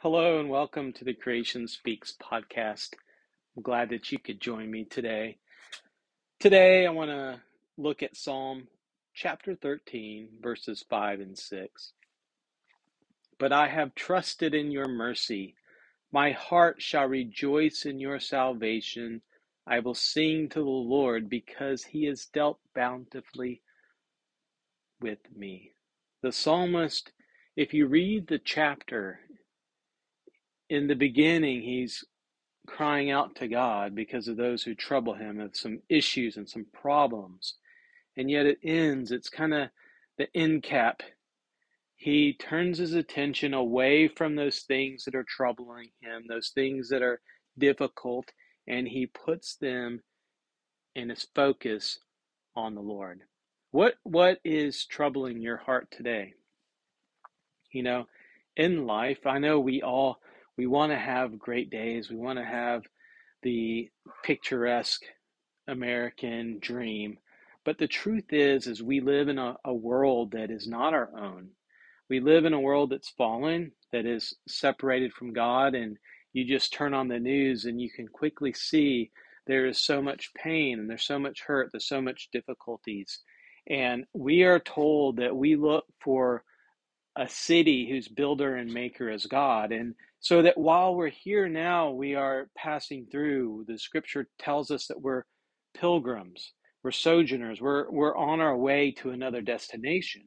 Hello and welcome to the Creation Speaks podcast. I'm glad that you could join me today. Today, I want to look at Psalm chapter 13, verses 5 and 6. But I have trusted in your mercy. My heart shall rejoice in your salvation. I will sing to the Lord because he has dealt bountifully with me. The psalmist, if you read the chapter in the beginning, he's crying out to God because of those who trouble him, of some issues and some problems. And yet it ends, it's kind of the end cap. He turns his attention away from those things that are troubling him, those things that are difficult, and he puts them in his focus on the Lord. What what is troubling your heart today? You know, in life, I know we all we want to have great days. We want to have the picturesque American dream. But the truth is, is we live in a, a world that is not our own. We live in a world that's fallen, that is separated from God, and you just turn on the news and you can quickly see there is so much pain and there's so much hurt, there's so much difficulties. And we are told that we look for a city whose builder and maker is God. And so that while we're here now, we are passing through. The scripture tells us that we're pilgrims, we're sojourners, we're, we're on our way to another destination.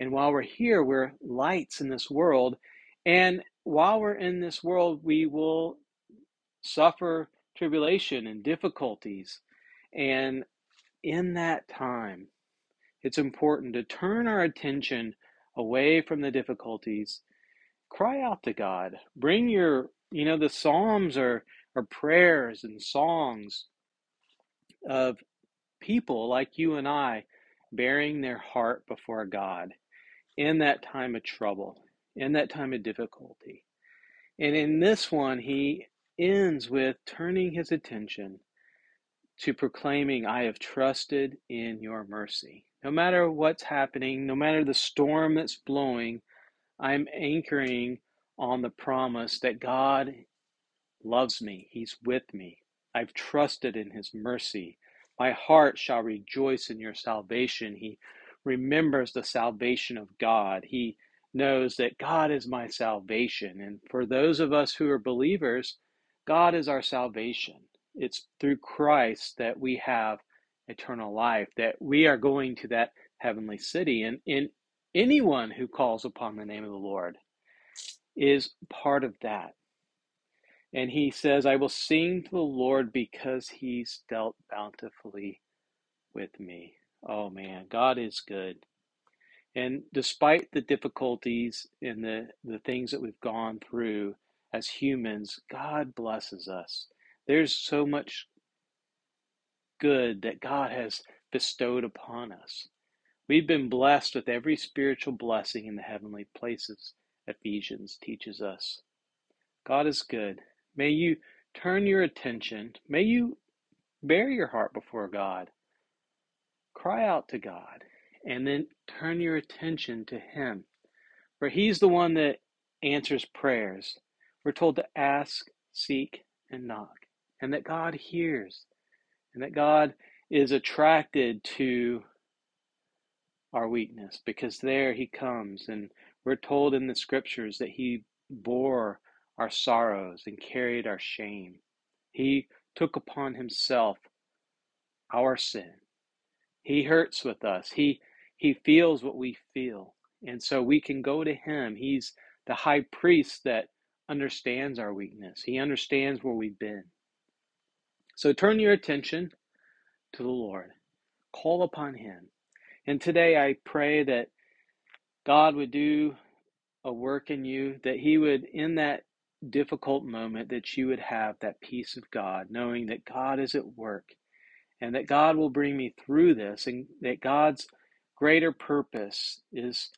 And while we're here, we're lights in this world. And while we're in this world, we will suffer tribulation and difficulties. And in that time, it's important to turn our attention away from the difficulties, cry out to God. Bring your, you know, the Psalms are, are prayers and songs of people like you and I bearing their heart before God in that time of trouble, in that time of difficulty. And in this one, he ends with turning his attention to proclaiming, I have trusted in your mercy. No matter what's happening, no matter the storm that's blowing, I'm anchoring on the promise that God loves me. He's with me. I've trusted in his mercy. My heart shall rejoice in your salvation. He remembers the salvation of God. He knows that God is my salvation. And for those of us who are believers, God is our salvation. It's through Christ that we have eternal life, that we are going to that heavenly city. And in anyone who calls upon the name of the Lord is part of that. And he says, I will sing to the Lord because he's dealt bountifully with me. Oh man, God is good. And despite the difficulties and the, the things that we've gone through as humans, God blesses us. There's so much good that God has bestowed upon us. We've been blessed with every spiritual blessing in the heavenly places, Ephesians teaches us. God is good. May you turn your attention, may you bear your heart before God. Cry out to God, and then turn your attention to Him. For He's the one that answers prayers. We're told to ask, seek, and knock, and that God hears and that God is attracted to our weakness because there he comes and we're told in the scriptures that he bore our sorrows and carried our shame. He took upon himself our sin. He hurts with us. He he feels what we feel. And so we can go to him. He's the high priest that understands our weakness. He understands where we've been. So turn your attention to the Lord. Call upon Him. And today I pray that God would do a work in you, that He would, in that difficult moment, that you would have that peace of God, knowing that God is at work and that God will bring me through this and that God's greater purpose is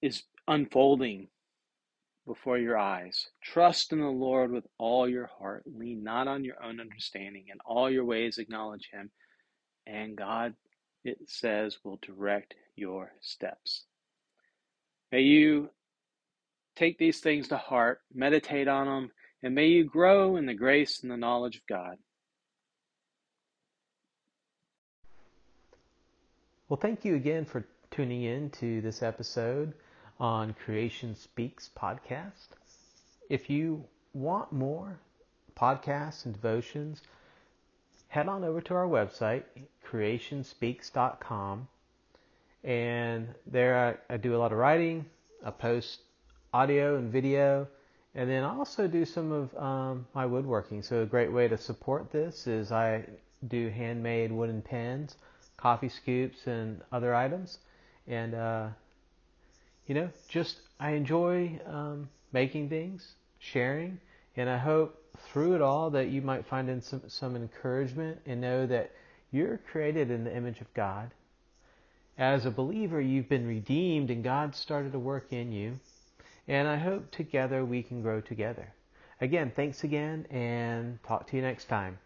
is unfolding before your eyes. Trust in the Lord with all your heart. Lean not on your own understanding. In all your ways acknowledge him, and God, it says, will direct your steps. May you take these things to heart, meditate on them, and may you grow in the grace and the knowledge of God. Well, thank you again for tuning in to this episode on Creation Speaks podcast. If you want more podcasts and devotions, head on over to our website, creationspeaks.com. And there I, I do a lot of writing, I post audio and video, and then I also do some of um, my woodworking. So a great way to support this is I do handmade wooden pens, coffee scoops, and other items. And uh, you know, just I enjoy um, making things, sharing, and I hope through it all that you might find in some, some encouragement and know that you're created in the image of God. As a believer, you've been redeemed and God started to work in you. And I hope together we can grow together. Again, thanks again and talk to you next time.